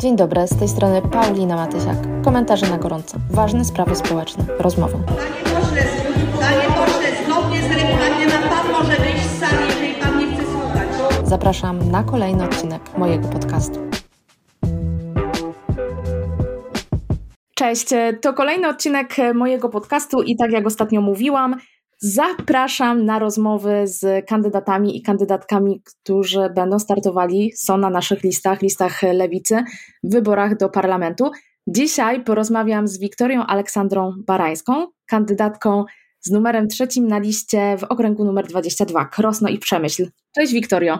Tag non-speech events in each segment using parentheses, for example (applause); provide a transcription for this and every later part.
Dzień dobry, z tej strony Paulina Matysiak. Komentarze na gorąco. Ważne sprawy społeczne. Rozmowy. Panie pośle, panie pośle, zgodnie z regulaminem pan może wyjść z sali, jeżeli pan nie chce słuchać. Zapraszam na kolejny odcinek mojego podcastu. Cześć, to kolejny odcinek mojego podcastu i tak jak ostatnio mówiłam, Zapraszam na rozmowy z kandydatami i kandydatkami, którzy będą startowali, są na naszych listach, listach lewicy w wyborach do parlamentu. Dzisiaj porozmawiam z Wiktorią Aleksandrą Barańską, kandydatką z numerem trzecim na liście w okręgu numer 22, Krosno i Przemyśl. Cześć Wiktorio.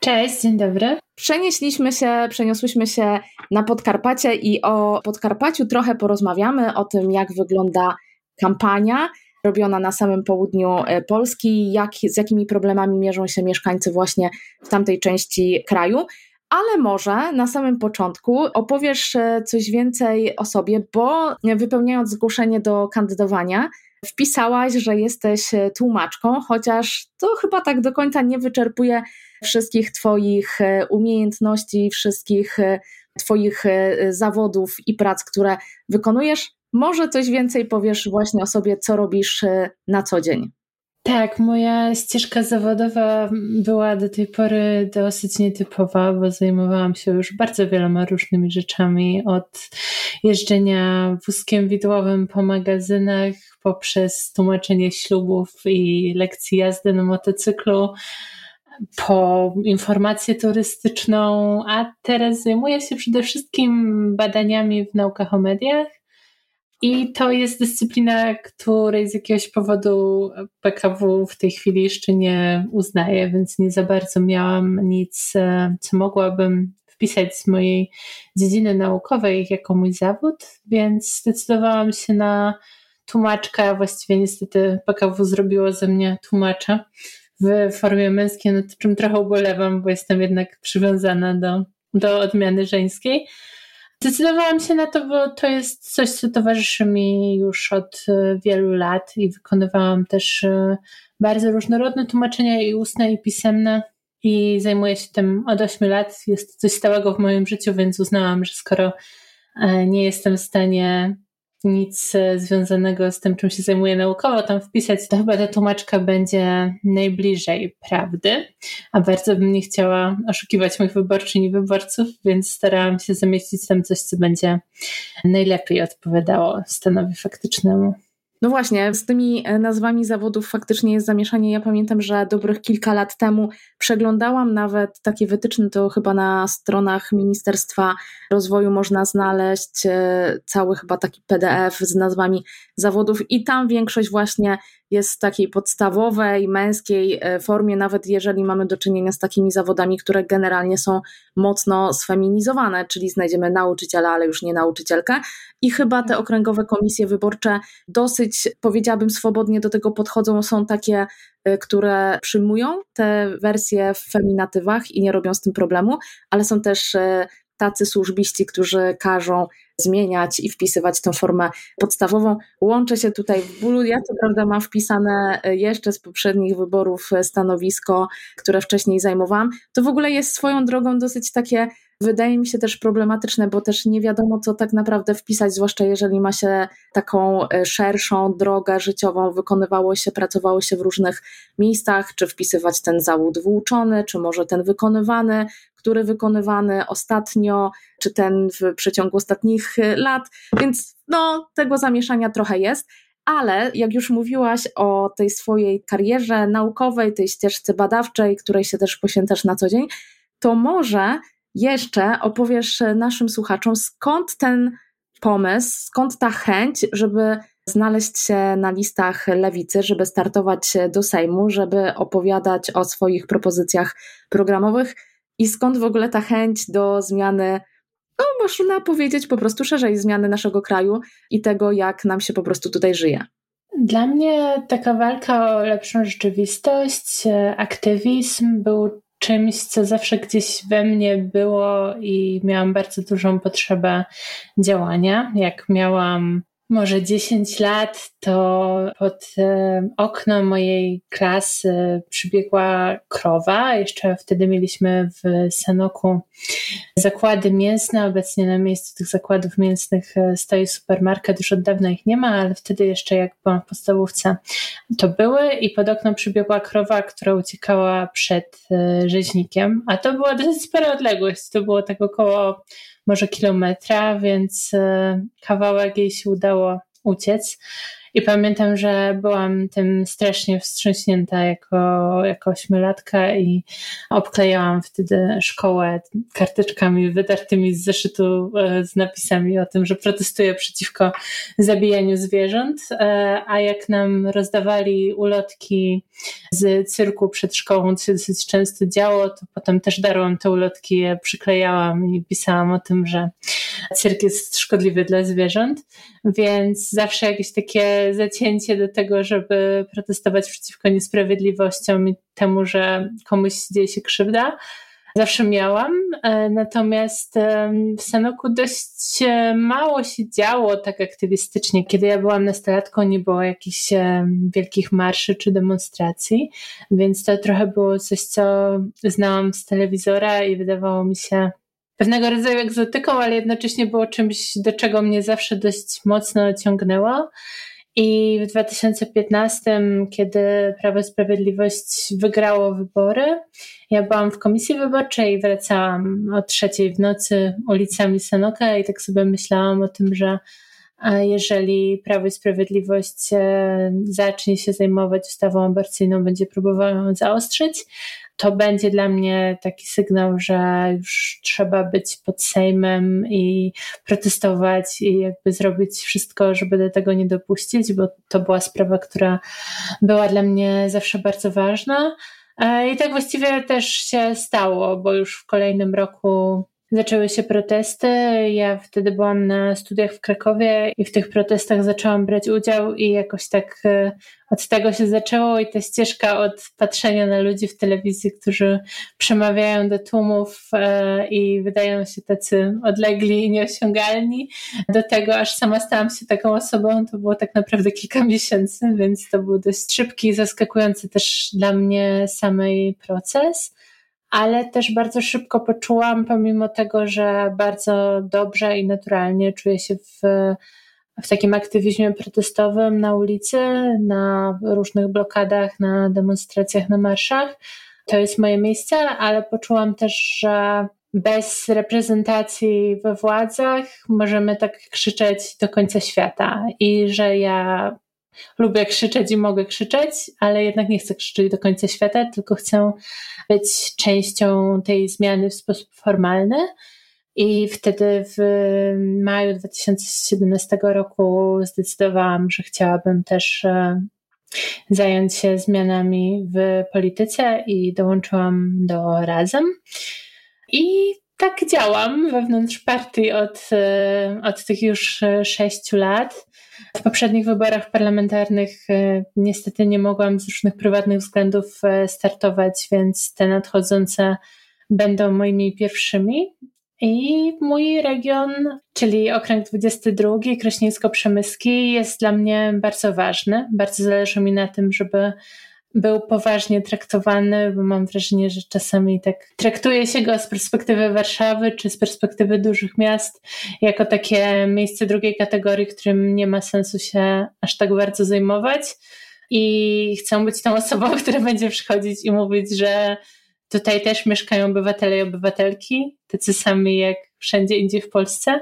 Cześć, dzień dobry. Przenieśliśmy się, przeniosłyśmy się na Podkarpacie i o Podkarpaciu trochę porozmawiamy, o tym jak wygląda kampania, robiona na samym południu e, Polski, jak, z jakimi problemami mierzą się mieszkańcy właśnie w tamtej części kraju. Ale może na samym początku opowiesz e, coś więcej o sobie, bo wypełniając zgłoszenie do kandydowania, wpisałaś, że jesteś e, tłumaczką, chociaż to chyba tak do końca nie wyczerpuje wszystkich Twoich umiejętności, wszystkich Twoich zawodów i prac, które wykonujesz. Może coś więcej powiesz właśnie o sobie, co robisz e, na co dzień. Tak, moja ścieżka zawodowa była do tej pory dosyć nietypowa, bo zajmowałam się już bardzo wieloma różnymi rzeczami, od jeżdżenia wózkiem widłowym po magazynach, poprzez tłumaczenie ślubów i lekcji jazdy na motocyklu, po informację turystyczną, a teraz zajmuję się przede wszystkim badaniami w naukach o mediach i to jest dyscyplina, której z jakiegoś powodu PKW w tej chwili jeszcze nie uznaje, więc nie za bardzo miałam nic, e, co mogłabym wpisać z mojej dziedziny naukowej jako mój zawód, więc zdecydowałam się na tłumaczka, a właściwie niestety PKW zrobiło ze mnie tłumacza w formie męskiej, nad czym trochę ubolewam, bo jestem jednak przywiązana do, do odmiany żeńskiej. Zdecydowałam się na to, bo to jest coś, co towarzyszy mi już od e, wielu lat i wykonywałam też e, bardzo różnorodne tłumaczenia i ustne, i pisemne. I zajmuję się tym od 8 lat. Jest to coś stałego w moim życiu, więc uznałam, że skoro e, nie jestem w stanie nic e, związanego z tym, czym się zajmuję naukowo tam wpisać, to chyba ta tłumaczka będzie najbliżej prawdy. A bardzo bym nie chciała oszukiwać moich wyborczyń i wyborców, więc starałam się zamieścić tam coś, co będzie najlepiej odpowiadało stanowi faktycznemu. No właśnie, z tymi e, nazwami zawodów faktycznie jest zamieszanie. Ja pamiętam, że dobrych kilka lat temu przeglądałam nawet takie wytyczne, to chyba na stronach Ministerstwa Rozwoju można znaleźć e, cały chyba taki PDF z nazwami zawodów i tam większość właśnie jest w takiej podstawowej, męskiej e, formie, nawet jeżeli mamy do czynienia z takimi zawodami, które generalnie są mocno sfeminizowane, czyli znajdziemy nauczyciela, ale już nie nauczycielkę. I chyba te okręgowe komisje wyborcze dosyć, powiedziałabym, swobodnie do tego podchodzą. Są takie, e, które przyjmują te wersje w feminatywach i nie robią z tym problemu, ale są też e, tacy służbiści, którzy każą zmieniać i wpisywać tę formę podstawową. Łączę się tutaj w bólu. Ja co prawda mam wpisane e, jeszcze z poprzednich wyborów e, stanowisko, które wcześniej zajmowałam. To w ogóle jest swoją drogą dosyć takie wydaje mi się też problematyczne, bo też nie wiadomo, co tak naprawdę wpisać, zwłaszcza jeżeli ma się taką e, szerszą drogę życiową, wykonywało się, pracowało się w różnych miejscach, czy wpisywać ten zawód włóczony, czy może ten wykonywany, który wykonywany ostatnio, czy ten w przeciągu ostatnich e, lat, więc no, tego zamieszania trochę jest. Ale jak już mówiłaś o tej swojej karierze naukowej, tej ścieżce badawczej, której się też poświęcasz na co dzień, to może jeszcze opowiesz naszym słuchaczom, skąd ten pomysł, skąd ta chęć, żeby znaleźć się na listach lewicy, żeby startować do Sejmu, żeby opowiadać o swoich propozycjach programowych i skąd w ogóle ta chęć do zmiany, no można powiedzieć po prostu szerzej, zmiany naszego kraju i tego, jak nam się po prostu tutaj żyje. Dla mnie taka walka o lepszą rzeczywistość, aktywizm był czymś, co zawsze gdzieś we mnie było i miałam bardzo dużą potrzebę działania. Jak miałam może 10 lat, to pod e, okno mojej klasy przybiegła krowa. Jeszcze wtedy mieliśmy w Sanoku zakłady mięsne. Obecnie na miejscu tych zakładów mięsnych e, stoi supermarket, już od dawna ich nie ma, ale wtedy jeszcze jak byłam w podstawówce to były i pod okno przybiegła krowa, która uciekała przed e, rzeźnikiem, a to była dosyć spora odległość. To było tak około może kilometra, więc e, kawałek jej się udało uciec. I pamiętam, że byłam tym strasznie wstrząśnięta jako, jako ośmiolatka i obklejałam wtedy szkołę karteczkami wydartymi z zeszytu e, z napisami o tym, że protestuję przeciwko zabijaniu zwierząt. E, a jak nam rozdawali ulotki z cyrku przed szkołą, co się dosyć często działo, to potem też darłam te ulotki, je przyklejałam i pisałam o tym, że cyrk jest szkodliwy dla zwierząt. Więc zawsze jakieś takie zacięcie do tego, żeby protestować przeciwko niesprawiedliwościom i temu, że komuś dzieje się krzywda. Zawsze miałam, e, natomiast w Sanoku dość e, mało się działo tak aktywistycznie. Kiedy ja byłam nastolatką, nie było jakichś wielkich marszy czy demonstracji, więc to trochę było coś, co znałam z telewizora i wydawało mi się pewnego rodzaju egzotyką, ale jednocześnie było czymś, do czego mnie zawsze dość mocno ciągnęło. I w 2015, kiedy Prawo i Sprawiedliwość wygrało wybory, ja byłam w komisji wyborczej i wracałam o trzeciej w nocy ulicami Sanoka i tak sobie myślałam o tym, że jeżeli Prawo i Sprawiedliwość e, zacznie się zajmować ustawą aborcyjną, będzie próbowało ją zaostrzyć, to będzie dla mnie taki sygnał, że już trzeba być pod Sejmem i protestować i jakby zrobić wszystko, żeby do tego nie dopuścić, bo to była sprawa, która była dla mnie zawsze bardzo ważna. E, I tak właściwie też się stało, bo już w kolejnym roku zaczęły się protesty. Ja wtedy byłam na studiach w Krakowie i w tych protestach zaczęłam brać udział i jakoś tak e, od tego się zaczęło i ta ścieżka od patrzenia na ludzi w telewizji, którzy przemawiają do tłumów e, i wydają się tacy odlegli i nieosiągalni, do tego aż sama stałam się taką osobą, to było tak naprawdę kilka (laughs) miesięcy, więc to był dość szybki i zaskakujący też dla mnie samej proces ale też bardzo szybko poczułam, pomimo tego, że bardzo dobrze i naturalnie czuję się w, w takim aktywizmie protestowym na ulicy, na różnych blokadach, na demonstracjach, na marszach. To jest moje miejsce, ale poczułam też, że bez reprezentacji we władzach możemy tak krzyczeć do końca świata i że ja lubię krzyczeć i mogę krzyczeć, ale jednak nie chcę krzyczeć do końca świata, tylko chcę być częścią tej zmiany w sposób formalny. I wtedy w maju 2017 roku zdecydowałam, że chciałabym też e, zająć się zmianami w polityce i dołączyłam do Razem. I tak działam wewnątrz partii od, e, od tych już e, sześciu lat. W poprzednich wyborach parlamentarnych e, niestety nie mogłam z różnych prywatnych względów e, startować, więc te nadchodzące będą moimi pierwszymi. I mój region, czyli okręg 22, Kraśnicko-Przemyski, jest dla mnie bardzo ważny. Bardzo zależy mi na tym, żeby był poważnie traktowany, bo mam wrażenie, że czasami tak traktuje się go z perspektywy Warszawy czy z perspektywy dużych miast jako takie miejsce drugiej kategorii, którym nie ma sensu się aż tak bardzo zajmować. I chcę być tą osobą, (laughs) która będzie przychodzić i mówić, że tutaj też mieszkają obywatele i obywatelki, tacy sami jak wszędzie indziej w Polsce.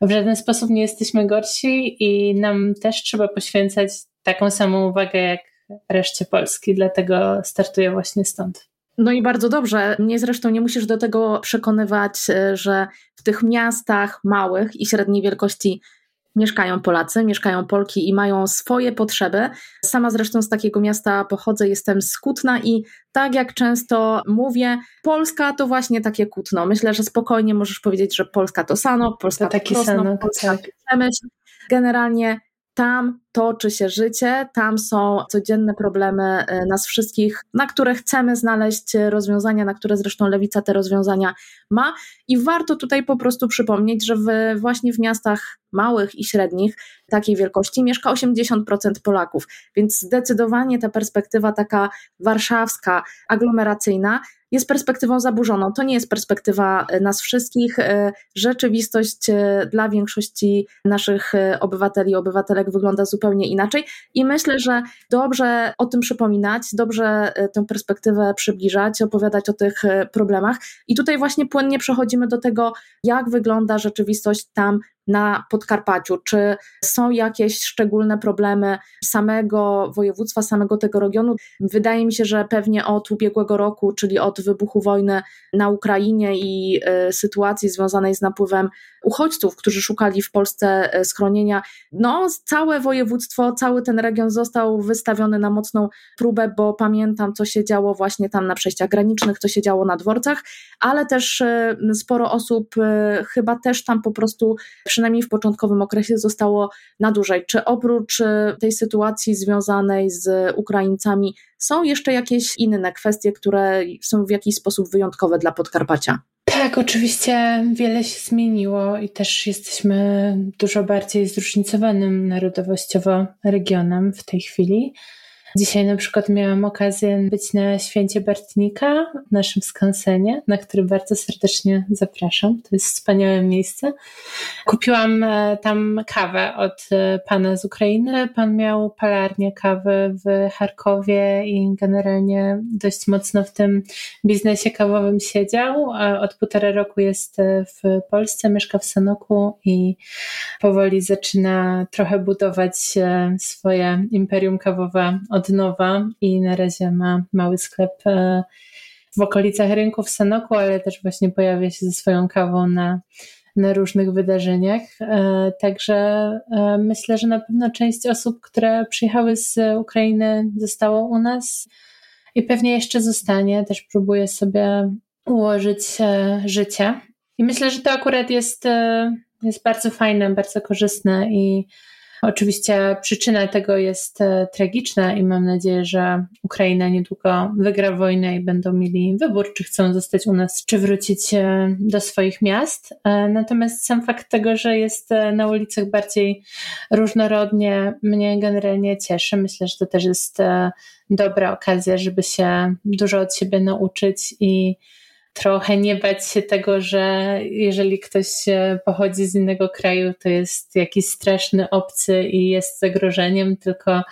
W żaden sposób nie jesteśmy gorsi i nam też trzeba poświęcać taką samą uwagę jak reszcie Polski, dlatego startuję właśnie stąd. No i bardzo dobrze. Mnie zresztą nie musisz do tego przekonywać, e, że w tych miastach małych i średniej wielkości mieszkają Polacy, mieszkają Polki i mają swoje potrzeby. Sama zresztą z takiego miasta pochodzę, jestem z Kutna i tak jak często mówię, Polska to właśnie takie Kutno. Myślę, że spokojnie możesz powiedzieć, że Polska to Sano, Polska to, taki Krosno, Polska tak. to Przemyśl. Generalnie tam toczy się życie, tam są codzienne problemy e, nas wszystkich, na które chcemy znaleźć rozwiązania, na które zresztą lewica te rozwiązania ma. I warto tutaj po prostu przypomnieć, że w, właśnie w miastach małych i średnich takiej wielkości mieszka 80% Polaków, więc zdecydowanie ta perspektywa taka warszawska, aglomeracyjna jest perspektywą zaburzoną. To nie jest perspektywa e, nas wszystkich. E, rzeczywistość e, dla większości naszych obywateli, obywatelek wygląda zupełnie inaczej i myślę, że dobrze o tym przypominać, dobrze tę perspektywę przybliżać, opowiadać o tych problemach. I tutaj właśnie płynnie przechodzimy do tego, jak wygląda rzeczywistość tam na Podkarpaciu? Czy są jakieś szczególne problemy samego województwa, samego tego regionu? Wydaje mi się, że pewnie od ubiegłego roku, czyli od wybuchu wojny na Ukrainie i y, sytuacji związanej z napływem uchodźców, którzy szukali w Polsce e, schronienia, no całe województwo, cały ten region został wystawiony na mocną próbę, bo pamiętam, co się działo właśnie tam na przejściach granicznych, co się działo na dworcach, ale też e, sporo osób e, chyba też tam po prostu przynajmniej w początkowym okresie zostało na dłużej. Czy oprócz e, tej sytuacji związanej z Ukraińcami są jeszcze jakieś inne kwestie, które są w jakiś sposób wyjątkowe dla Podkarpacia? Tak, oczywiście wiele się zmieniło i też jesteśmy dużo bardziej zróżnicowanym narodowościowo regionem w tej chwili. Dzisiaj na przykład miałam okazję być na święcie Bartnika w naszym skansenie, na który bardzo serdecznie zapraszam. To jest wspaniałe miejsce. Kupiłam e, tam kawę od e, pana z Ukrainy. Pan miał palarnię kawy w Charkowie i generalnie dość mocno w tym biznesie kawowym siedział. Od półtora roku jest e, w Polsce, mieszka w Sanoku i powoli zaczyna trochę budować swoje imperium kawowe od od nowa i na razie ma mały sklep e, w okolicach rynku w Sanoku, ale też właśnie pojawia się ze swoją kawą na, na różnych wydarzeniach. E, także e, myślę, że na pewno część osób, które przyjechały z Ukrainy, zostało u nas i pewnie jeszcze zostanie. Też próbuje sobie ułożyć życie. I myślę, że to akurat jest, jest bardzo fajne, bardzo korzystne i Oczywiście przyczyna tego jest e, tragiczna i mam nadzieję, że Ukraina niedługo wygra wojnę i będą mieli wybór, czy chcą zostać u nas, czy wrócić e, do swoich miast. E, natomiast sam fakt tego, że jest na ulicach bardziej różnorodnie, mnie generalnie cieszy. Myślę, że to też jest dobra okazja, żeby się dużo od siebie nauczyć i trochę nie bać się tego, że jeżeli ktoś pochodzi z innego kraju, to jest jakiś straszny obcy i jest zagrożeniem, tylko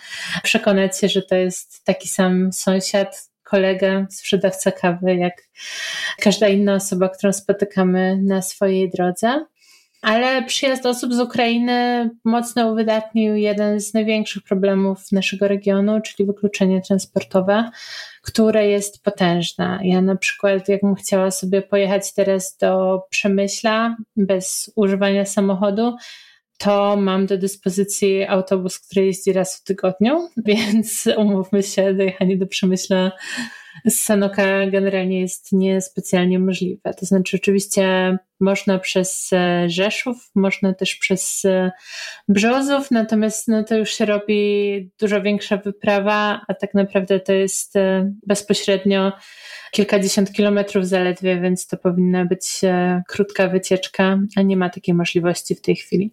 przekonać się, że to jest taki sam sąsiad, kolega, sprzedawca kawy, jak każda inna osoba, którą spotykamy na swojej drodze. Ale przyjazd osób z Ukrainy mocno uwydatnił jeden z największych problemów naszego regionu, czyli wykluczenie transportowe, które jest potężne. Ja na przykład, jakbym chciała sobie pojechać teraz do Przemyśla bez używania samochodu, to mam do dyspozycji autobus, który jeździ raz w tygodniu, (laughs) więc umówmy się, dojechanie do Przemyśla z Sanoka generalnie jest niespecjalnie możliwe. To znaczy, oczywiście można przez e, Rzeszów, można też przez e, Brzozów, natomiast no, to już się robi dużo większa wyprawa, a tak naprawdę to jest e, bezpośrednio kilkadziesiąt kilometrów zaledwie, więc to powinna być krótka wycieczka, a nie ma takiej możliwości w tej chwili.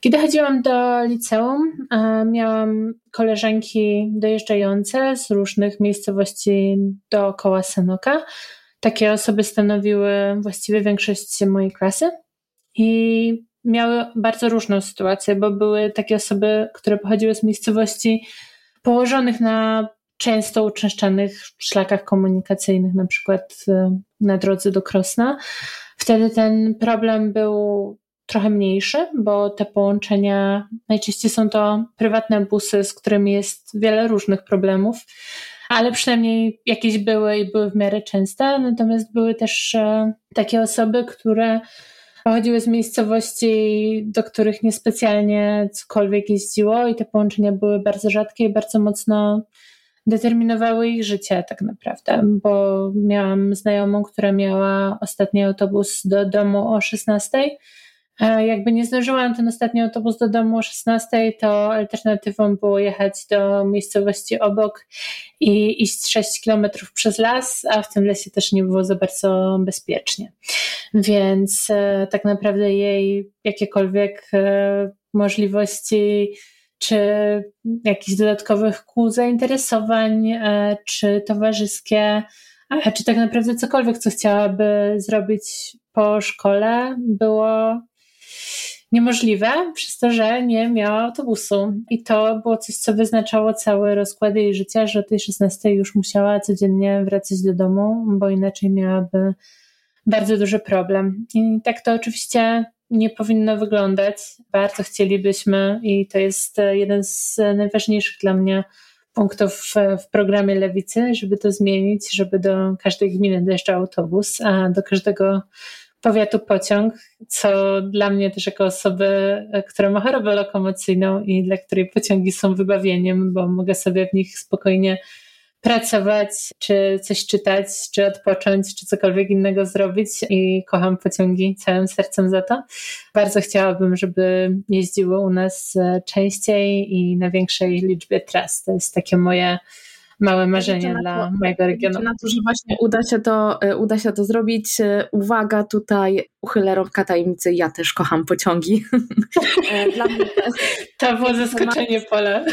Kiedy chodziłam do liceum, miałam koleżanki dojeżdżające z różnych miejscowości dookoła Sanoka. Takie osoby stanowiły właściwie większość mojej klasy i miały bardzo różną sytuację, bo były takie osoby, które pochodziły z miejscowości położonych na często uczęszczanych szlakach komunikacyjnych, na przykład y, na drodze do Krosna. Wtedy ten problem był trochę mniejszy, bo te połączenia najczęściej są to prywatne busy, z którymi jest wiele różnych problemów, ale przynajmniej jakieś były i były w miarę częste. Natomiast były też e, takie osoby, które pochodziły z miejscowości, do których niespecjalnie cokolwiek jeździło, i te połączenia były bardzo rzadkie i bardzo mocno determinowały ich życie tak naprawdę, bo miałam znajomą, która miała ostatni autobus do domu o 16 jakby nie zdążyłam ten ostatni autobus do domu o 16, to alternatywą było jechać do miejscowości obok i iść 6 kilometrów przez las, a w tym lesie też nie było za bardzo bezpiecznie. Więc e, tak naprawdę jej jakiekolwiek e, możliwości czy jakichś dodatkowych kół zainteresowań, e, czy towarzyskie, czy tak naprawdę cokolwiek, co chciałaby zrobić po szkole, było niemożliwe, przez to, że nie miała autobusu. I to było coś, co wyznaczało cały rozkład jej życia, że o tej 16 już musiała codziennie wracać do domu, bo inaczej miałaby bardzo duży problem. I tak to oczywiście nie powinno wyglądać. Bardzo chcielibyśmy, i to jest jeden z najważniejszych dla mnie punktów w, w programie Lewicy, żeby to zmienić, żeby do każdej gminy dojeżdżał autobus, a do każdego powiatu pociąg, co dla mnie też jako osoby, która ma chorobę lokomocyjną i dla której pociągi są wybawieniem, bo mogę sobie w nich spokojnie pracować, czy coś czytać, czy odpocząć, czy cokolwiek innego zrobić i kocham pociągi całym sercem za to. Bardzo chciałabym, żeby jeździły u nas częściej i na większej liczbie tras. To jest takie moje małe marzenie dla to, mojego regionu. Na to, że właśnie uda się to, e, uda się to zrobić. E, uwaga, tutaj uchylę rąbka tajemnicy, ja też kocham pociągi. (laughs) E, dla mnie to było zaskoczenie pole.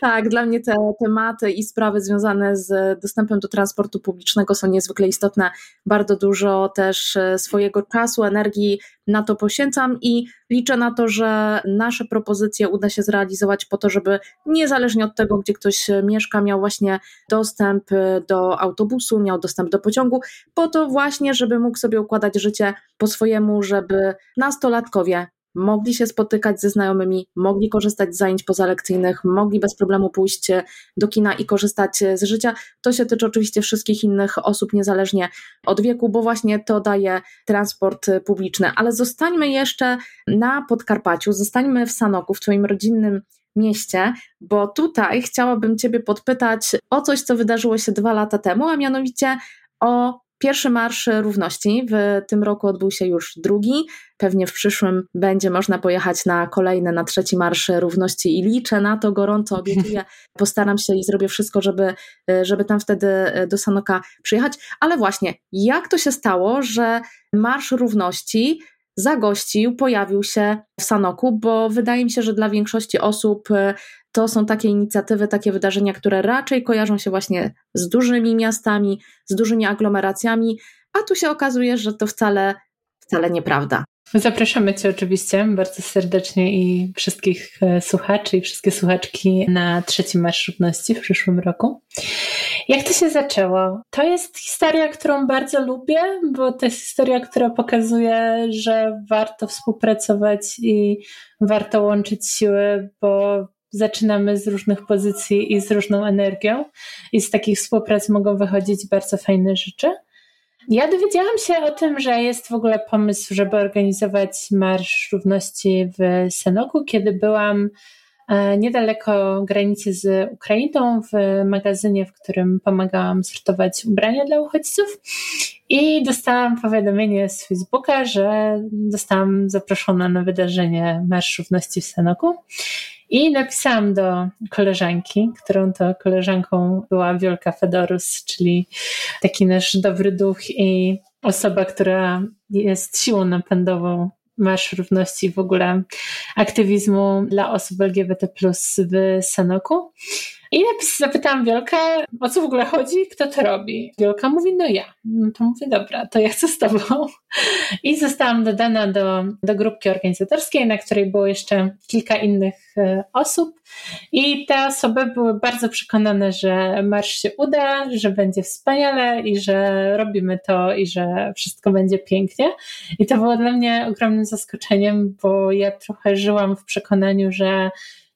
Tak, dla mnie te tematy i sprawy związane z dostępem do transportu publicznego są niezwykle istotne. Bardzo dużo też e, swojego czasu, energii na to poświęcam i liczę na to, że nasze propozycje uda się zrealizować po to, żeby niezależnie od tego, gdzie ktoś mieszka, miał właśnie dostęp e, do autobusu, miał dostęp do pociągu, po to właśnie, żeby mógł sobie układać życie po swojemu, żeby nastolatkowie mogli się spotykać ze znajomymi, mogli korzystać z zajęć pozalekcyjnych, mogli bez problemu pójść do kina i korzystać z życia. To się tyczy oczywiście wszystkich innych osób, niezależnie od wieku, bo właśnie to daje transport publiczny. Ale zostańmy jeszcze na Podkarpaciu, zostańmy w Sanoku, w Twoim rodzinnym mieście, bo tutaj chciałabym Ciebie podpytać o coś, co wydarzyło się dwa lata temu, a mianowicie o Pierwszy Marsz Równości w tym roku odbył się już drugi. Pewnie w przyszłym będzie można pojechać na kolejny, na trzeci Marsz Równości i liczę na to, gorąco obiecuję. (laughs) Postaram się i zrobię wszystko, żeby, żeby tam wtedy do Sanoka przyjechać. Ale właśnie, jak to się stało, że Marsz Równości zagościł, pojawił się w Sanoku, bo wydaje mi się, że dla większości osób to są takie inicjatywy, takie wydarzenia, które raczej kojarzą się właśnie z dużymi miastami, z dużymi aglomeracjami, a tu się okazuje, że to wcale, wcale nieprawda. Zapraszamy Cię oczywiście bardzo serdecznie i wszystkich e, słuchaczy i wszystkie słuchaczki na trzeci Marsz Równości w przyszłym roku. Jak to się zaczęło? To jest historia, którą bardzo lubię, bo to jest historia, która pokazuje, że warto współpracować i warto łączyć siły, bo zaczynamy z różnych pozycji i z różną energią i z takich współprac mogą wychodzić bardzo fajne rzeczy. Ja dowiedziałam się o tym, że jest w ogóle pomysł, żeby organizować Marsz Równości w Sanoku, kiedy byłam niedaleko granicy z Ukrainą w magazynie, w którym pomagałam sortować ubrania dla uchodźców i dostałam powiadomienie z Facebooka, że zostałam zaproszona na wydarzenie Marsz Równości w Sanoku. I napisałam do koleżanki, którą to koleżanką była Wiolka Fedorus, czyli taki nasz dobry duch i osoba, która jest siłą napędową Marsz Równości w ogóle aktywizmu dla osób LGBT w Sanoku. I zapytałam Wielka, o co w ogóle chodzi, kto to robi. Wielka mówi, no ja. No to mówię, dobra, to ja chcę z tobą. (laughs) I zostałam dodana do, do grupki organizatorskiej, na której było jeszcze kilka innych e, osób. I te osoby były bardzo przekonane, że marsz się uda, że będzie wspaniale i że robimy to i że wszystko będzie pięknie. I to było dla mnie ogromnym zaskoczeniem, bo ja trochę żyłam w przekonaniu, że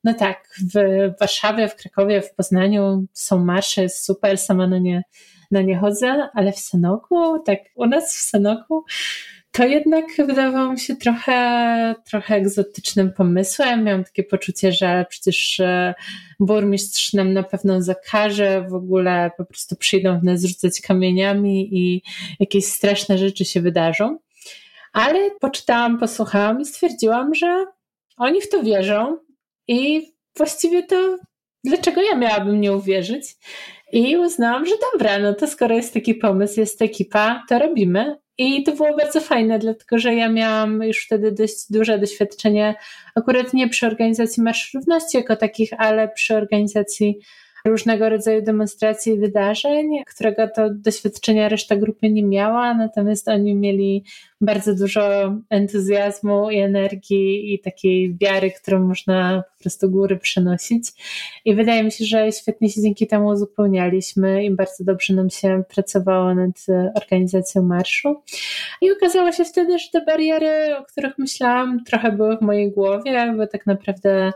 no tak, w Warszawie, w Krakowie, w Poznaniu są marsze, jest super, sama na nie, na nie chodzę, ale w Sanoku, tak u nas w Sanoku, to jednak wydawało mi się trochę, trochę egzotycznym pomysłem. Miałam takie poczucie, że przecież e, burmistrz nam na pewno zakaże, w ogóle po prostu przyjdą w nas rzucać kamieniami i jakieś straszne rzeczy się wydarzą. Ale poczytałam, posłuchałam i stwierdziłam, że oni w to wierzą i właściwie to dlaczego ja miałabym nie uwierzyć? I uznałam, że dobra, no to skoro jest taki pomysł, jest ekipa, to robimy. I to było bardzo fajne, dlatego że ja miałam już wtedy dość duże doświadczenie, akurat nie przy organizacji Marsz Równości jako takich, ale przy organizacji różnego rodzaju demonstracji i wydarzeń, którego to doświadczenia reszta grupy nie miała, natomiast oni mieli bardzo dużo entuzjazmu i energii i takiej wiary, którą można po prostu góry przenosić. I wydaje mi się, że świetnie się dzięki temu uzupełnialiśmy i bardzo dobrze nam się pracowało nad organizacją marszu. I okazało się wtedy, że te bariery, o których myślałam, trochę były w mojej głowie, bo tak naprawdę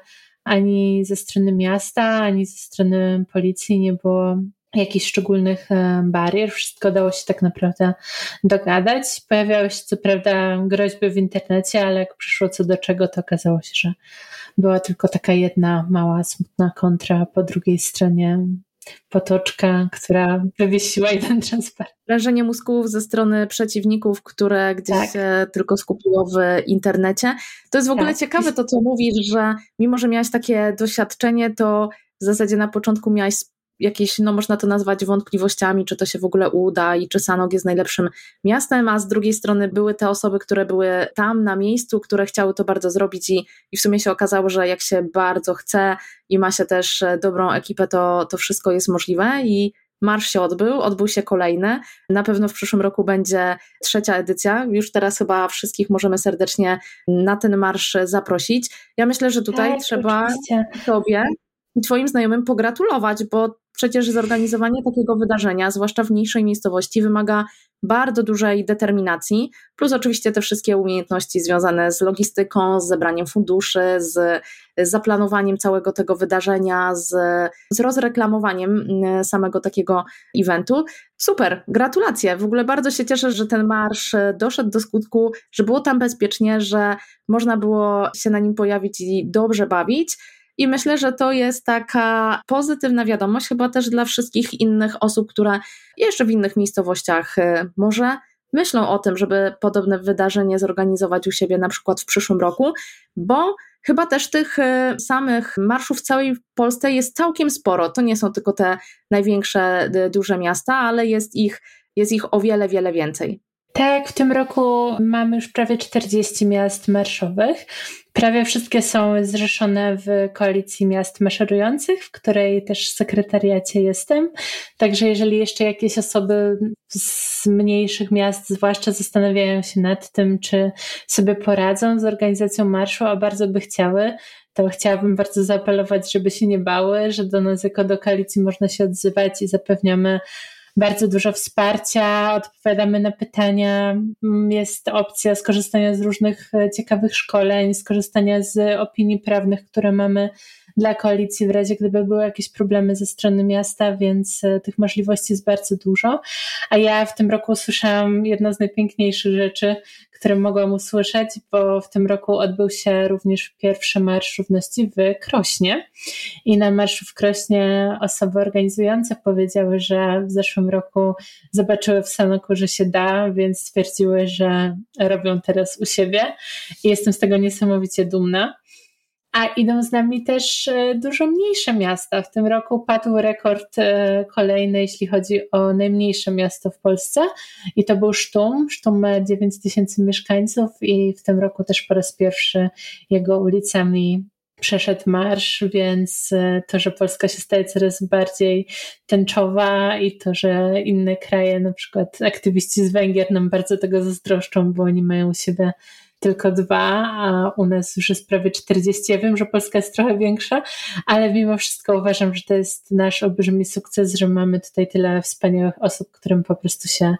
ani ze strony miasta, ani ze strony policji nie było jakichś szczególnych e, barier. Wszystko dało się tak naprawdę dogadać. Pojawiały się co prawda groźby w internecie, ale jak przyszło co do czego, to okazało się, że była tylko taka jedna mała, smutna kontra po drugiej stronie potoczka, która wywiesiła jeden transparent. Wrażenie mózgów ze strony przeciwników, które gdzieś tak. się tylko skupiło w internecie. To jest w ogóle tak. ciekawe to, co mówisz, że mimo, że miałaś takie doświadczenie, to w zasadzie na początku miałaś jakieś, no można to nazwać wątpliwościami, czy to się w ogóle uda i czy Sanok jest najlepszym miastem, a z drugiej strony były te osoby, które były tam na miejscu, które chciały to bardzo zrobić i, i w sumie się okazało, że jak się bardzo chce i ma się też e, dobrą ekipę, to, to wszystko jest możliwe i Marsz się odbył, odbył się kolejny. Na pewno w przyszłym roku będzie trzecia edycja. Już teraz chyba wszystkich możemy serdecznie na ten marsz zaprosić. Ja myślę, że tutaj tak, trzeba oczywiście. Tobie i Twoim znajomym pogratulować, bo przecież zorganizowanie takiego wydarzenia, zwłaszcza w mniejszej miejscowości, wymaga bardzo dużej determinacji, plus oczywiście te wszystkie umiejętności związane z logistyką, z zebraniem funduszy, z zaplanowaniem całego tego wydarzenia, z, z rozreklamowaniem mm, samego takiego eventu. Super, gratulacje. W ogóle bardzo się cieszę, że ten marsz doszedł do skutku, że było tam bezpiecznie, że można było się na nim pojawić i dobrze bawić. I myślę, że to jest taka pozytywna wiadomość, chyba też dla wszystkich innych osób, które jeszcze w innych miejscowościach y, może myślą o tym, żeby podobne wydarzenie zorganizować u siebie na przykład w przyszłym roku, bo chyba też tych y, samych marszów w całej Polsce jest całkiem sporo. To nie są tylko te największe, y, duże miasta, ale jest ich, jest ich o wiele, wiele więcej. Tak, w tym roku mamy już prawie 40 miast marszowych. Prawie wszystkie są zrzeszone w koalicji miast maszerujących, w której też sekretariacie jestem. Także jeżeli jeszcze jakieś osoby z mniejszych miast, zwłaszcza zastanawiają się nad tym, czy sobie poradzą z organizacją marszu, a bardzo by chciały, to chciałabym bardzo zaapelować, żeby się nie bały, że do nas jako do koalicji można się odzywać i zapewniamy bardzo dużo wsparcia, odpowiadamy na pytania. Mm, jest opcja skorzystania z różnych e, ciekawych szkoleń, skorzystania z opinii prawnych, które mamy dla koalicji w razie gdyby były jakieś problemy ze strony miasta, więc e, tych możliwości jest bardzo dużo. A ja w tym roku usłyszałam jedno z najpiękniejszych rzeczy, które mogłam usłyszeć, bo w tym roku odbył się również pierwszy Marsz Równości w Krośnie. I na Marszu w Krośnie osoby organizujące powiedziały, że w zeszłym roku zobaczyły w Sanoku, że się da, więc stwierdziły, że robią teraz u siebie. I jestem z tego niesamowicie dumna. A idą z nami też e, dużo mniejsze miasta. W tym roku padł rekord e, kolejny, jeśli chodzi o najmniejsze miasto w Polsce i to był Sztum. Sztum ma 9 tysięcy mieszkańców i w tym roku też po raz pierwszy jego ulicami przeszedł marsz, więc e, to, że Polska się staje coraz bardziej tęczowa i to, że inne kraje, na przykład aktywiści z Węgier nam bardzo tego zazdroszczą, bo oni mają u siebie tylko dwa, a u nas już jest prawie 40. Ja wiem, że Polska jest trochę większa, ale mimo wszystko uważam, że to jest nasz olbrzymi sukces, że mamy tutaj tyle wspaniałych osób, którym po prostu się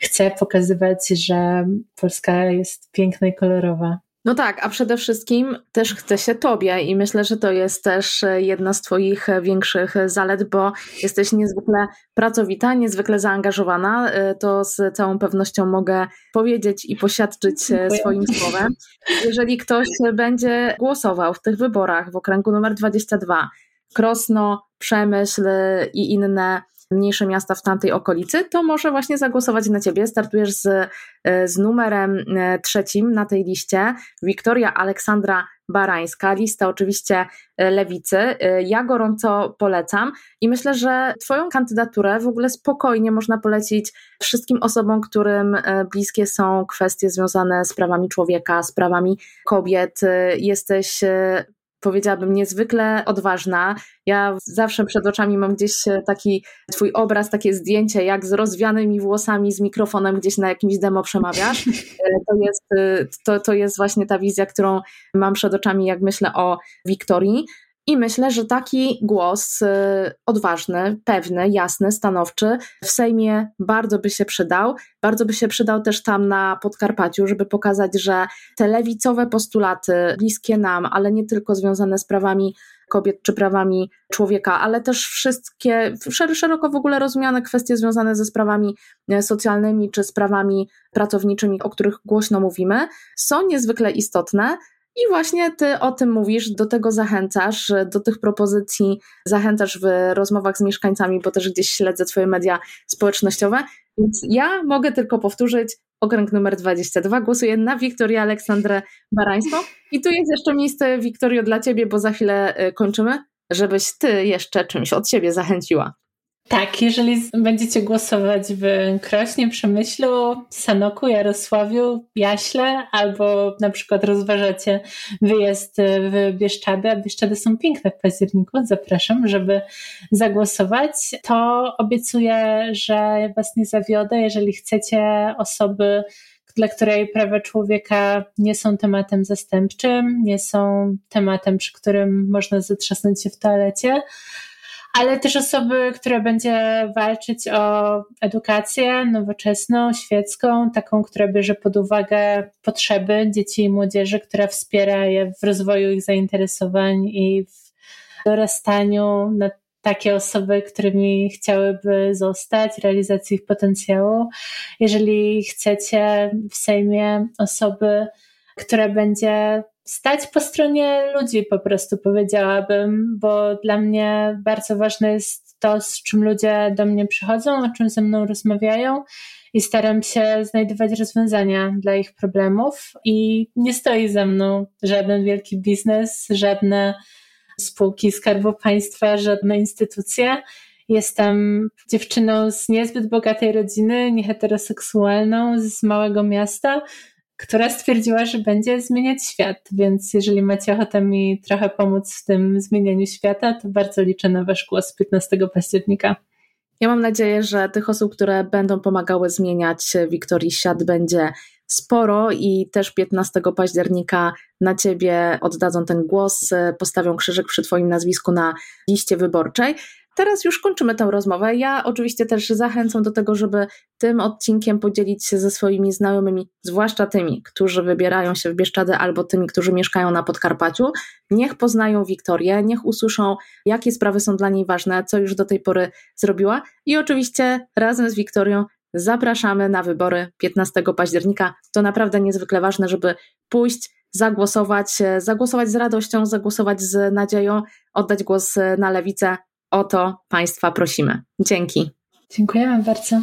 chce pokazywać, że Polska jest piękna i kolorowa. No tak, a przede wszystkim też chce się Tobie i myślę, że to jest też e, jedna z Twoich e, większych zalet, bo jesteś niezwykle pracowita, niezwykle zaangażowana. E, to z całą pewnością mogę powiedzieć i poświadczyć Dziękuję. swoim słowem. Jeżeli ktoś będzie głosował w tych wyborach w okręgu numer 22, Krosno, Przemyśl i inne mniejsze miasta w tamtej okolicy, to może właśnie zagłosować na ciebie. Startujesz z, z numerem trzecim na tej liście. Wiktoria Aleksandra Barańska, lista oczywiście e, lewicy. E, ja gorąco polecam i myślę, że Twoją kandydaturę w ogóle spokojnie można polecić wszystkim osobom, którym e, bliskie są kwestie związane z prawami człowieka, z prawami kobiet. Jesteś powiedziałabym, niezwykle odważna. Ja zawsze przed oczami mam gdzieś taki twój obraz, takie zdjęcie, jak z rozwianymi włosami, z mikrofonem gdzieś na jakimś demo przemawiasz. (laughs) E, to jest, e, to, to jest właśnie ta wizja, którą mam przed oczami, jak myślę o Wiktorii. I myślę, że taki głos y, odważny, pewny, jasny, stanowczy w Sejmie bardzo by się przydał. Bardzo by się przydał też tam na Podkarpaciu, żeby pokazać, że te lewicowe postulaty, bliskie nam, ale nie tylko związane z prawami kobiet czy prawami człowieka, ale też wszystkie szeroko w ogóle rozumiane kwestie związane ze sprawami e, socjalnymi czy sprawami pracowniczymi, o których głośno mówimy, są niezwykle istotne i właśnie ty o tym mówisz, do tego zachęcasz, do tych propozycji zachęcasz w rozmowach z mieszkańcami, bo też gdzieś śledzę twoje media społecznościowe. Więc ja mogę tylko powtórzyć, okręg numer 22 głosuję na Wiktorię Aleksandrę Barańską. I tu jest jeszcze miejsce, Wiktorio, dla ciebie, bo za chwilę y, kończymy, żebyś ty jeszcze czymś od siebie zachęciła. Tak, jeżeli będziecie głosować w Krośnie, Przemyślu, Sanoku, Jarosławiu, Jaśle albo na przykład rozważacie wyjazd w Bieszczady, a Bieszczady są piękne w październiku, zapraszam, żeby zagłosować, to obiecuję, że Was nie zawiodę, jeżeli chcecie osoby dla której prawa człowieka nie są tematem zastępczym, nie są tematem, przy którym można zatrzasnąć się w toalecie, ale też osoby, która będzie walczyć o edukację nowoczesną, świecką, taką, która bierze pod uwagę potrzeby dzieci i młodzieży, która wspiera je w rozwoju ich zainteresowań i w dorastaniu na takie osoby, którymi chciałyby zostać, realizacji ich potencjału. Jeżeli chcecie w Sejmie osoby, która będzie stać po stronie ludzi, po prostu powiedziałabym, bo dla mnie bardzo ważne jest to, z czym ludzie do mnie przychodzą, o czym ze mną rozmawiają i staram się znajdować rozwiązania dla ich problemów. I nie stoi za mną żaden wielki biznes, żadne spółki Skarbu Państwa, żadne instytucje. Jestem dziewczyną z niezbyt bogatej rodziny, nieheteroseksualną, z małego miasta, która stwierdziła, że będzie zmieniać świat. Więc jeżeli macie ochotę mi trochę pomóc w tym zmienianiu świata, to bardzo liczę na Wasz głos 15 października. Ja mam nadzieję, że tych osób, które będą pomagały zmieniać Wiktorii świat, będzie sporo i też 15 października na Ciebie oddadzą ten głos, postawią krzyżyk przy Twoim nazwisku na liście wyborczej teraz już kończymy tę rozmowę. Ja oczywiście też zachęcam do tego, żeby tym odcinkiem podzielić się ze swoimi znajomymi, zwłaszcza tymi, którzy wybierają się w Bieszczady albo tymi, którzy mieszkają na Podkarpaciu. Niech poznają Wiktorię, niech usłyszą, jakie sprawy są dla niej ważne, co już do tej pory zrobiła. I oczywiście razem z Wiktorią zapraszamy na wybory 15 października. To naprawdę niezwykle ważne, żeby pójść, zagłosować, zagłosować z radością, zagłosować z nadzieją, oddać głos na lewicę o to Państwa prosimy. Dzięki. Dziękujemy bardzo.